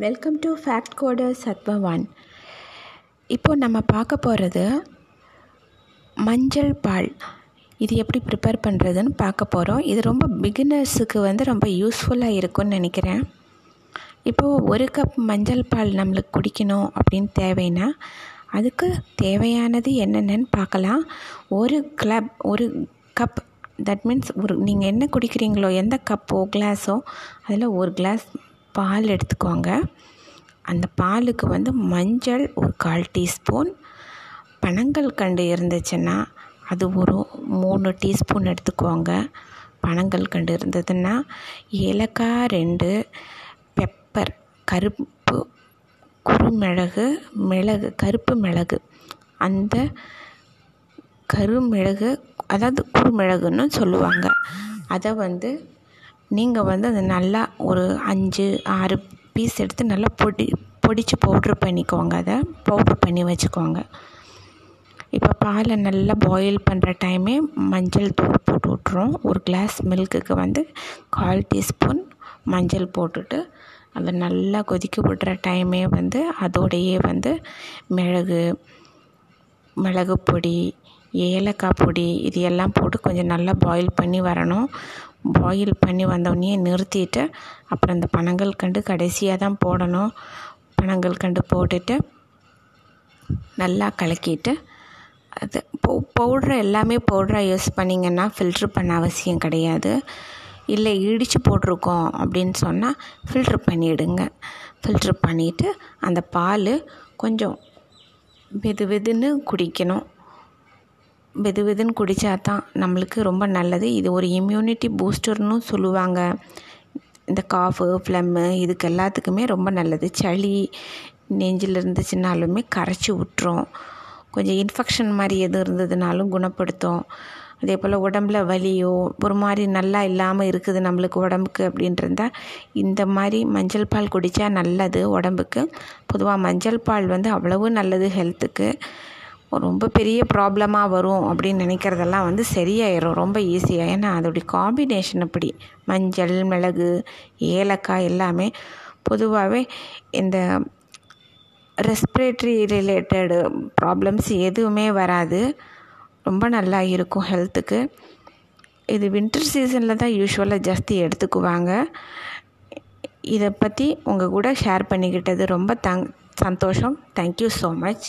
Welcome to fact coder சத்பவான் இப்போ இப்போது நம்ம பார்க்க போகிறது மஞ்சள் பால். இது எப்படி ப்ரிப்பேர் பண்ணுறதுன்னு பார்க்க போகிறோம் இது ரொம்ப பிகினர்ஸுக்கு வந்து ரொம்ப யூஸ்ஃபுல்லாக இருக்கும்னு நினைக்கிறேன். இப்போது ஒரு கப் மஞ்சள் பால் நம்மளுக்கு குடிக்கணும் அப்படின்னு தேவைன்னா அதுக்கு தேவையானது என்னென்னு பார்க்கலாம். ஒரு கிளப் ஒரு கப் தட் மீன்ஸ் ஒரு நீங்கள் என்ன குடிக்கிறீங்களோ எந்த கப்போ கிளாஸோ அதில் ஒரு கிளாஸ் பால் எடுத்துக்கோங்க. அந்த பாலுக்கு வந்து மஞ்சள் ஒரு கால் டீஸ்பூன். பனங்கள் கண்டு இருந்துச்சுன்னா அது ஒரு மூணு டீஸ்பூன் எடுத்துக்கோங்க. பனங்கள் கண்டு இருந்ததுன்னா ஏலக்காய் ரெண்டு பெப்பர் கருப்பு குறுமிளகு மிளகு கருப்பு மிளகு. அந்த கருமிளகு அதாவது குறுமிளகுன்னு சொல்லுவாங்க. அதை வந்து நீங்கள் வந்து அதை நல்லா ஒரு அஞ்சு ஆறு பீஸ் எடுத்து நல்லா பொடி பொடிச்சு பவுட்ரு பண்ணிக்கோங்க அதை. பவுட்ரு பண்ணி வச்சுக்கோங்க. இப்போ பாலை நல்லா பாயில் பண்ணுற டைமே மஞ்சள் தூள் போட்டு விட்ருவோம் ஒரு கிளாஸ் மில்க்குக்கு வந்து கால் டீஸ்பூன் மஞ்சள் போட்டுட்டு அதை நல்லா கொதிக்க விடுற டைமே வந்து அதோடையே வந்து மிளகு மிளகு பொடி ஏலக்காய் பொடி இது எல்லாம் போட்டு கொஞ்சம் நல்லா பாயில் பண்ணி வரணும். பாயில் பண்ணி வந்தோடனே நிறுத்திட்டு அப்புறம் இந்த பனங்கள் கண்டு கடைசியாக தான் போடணும். பனங்கள் கண்டு போட்டுட்டு நல்லா கலக்கிட்டு அது பவு பவுட்ரு எல்லாமே பவுட்ராக யூஸ் பண்ணிங்கன்னா ஃபில்ட்ரு பண்ண அவசியம் கிடையாது. இல்லை இடித்து போட்டிருக்கோம் அப்படின்னு சொன்னால் ஃபில்ட்ரு பண்ணிவிடுங்க ஃபில்ட்ரு பண்ணிவிட்டு அந்த பால் கொஞ்சம் வெது வெதுன்னு குடிக்கணும். வெது வெதுன்னு குடித்தா தான் நம்மளுக்கு ரொம்ப நல்லது. இது ஒரு இம்யூனிட்டி பூஸ்டர்னு சொல்லுவாங்க. இந்த காஃபு ஃப்ளம்மு இதுக்கு எல்லாத்துக்குமே ரொம்ப நல்லது. சளி நெஞ்சில் இருந்துச்சுனாலுமே கரைச்சி விட்டுரும். கொஞ்சம் இன்ஃபெக்ஷன் மாதிரி எது இருந்ததுனாலும் குணப்படுத்தும். அதே போல் உடம்புல வலியோ ஒரு மாதிரி நல்லா இல்லாமல் இருக்குது நம்மளுக்கு உடம்புக்கு அப்படின்றதா இந்த மாதிரி மஞ்சள் பால் குடித்தா நல்லது உடம்புக்கு. பொதுவாக மஞ்சள் பால் வந்து அவ்வளவு நல்லது ஹெல்த்துக்கு ரொம்ப பெரிய ப்ராப்ளமாக வரும் அப்படின்னு நினைக்கிறதெல்லாம் வந்து சரியாயிடும் ரொம்ப ஈஸியாக ஏன்னா அதோடைய காம்பினேஷன் அப்படி. மஞ்சள் மிளகு ஏலக்காய் எல்லாமே பொதுவாகவே இந்த ரெஸ்பிரேட்ரி ரிலேட்டடு ப்ராப்ளம்ஸ் எதுவுமே வராது. ரொம்ப நல்லா இருக்கும் ஹெல்த்துக்கு இது வின்டர் சீசனில் தான் யூஸ்வலாக ஜாஸ்தி எடுத்துக்குவாங்க. இதை பற்றி உங்கள் கூட ஷேர் பண்ணிக்கிட்டது ரொம்ப தங் சந்தோஷம். Thank you so much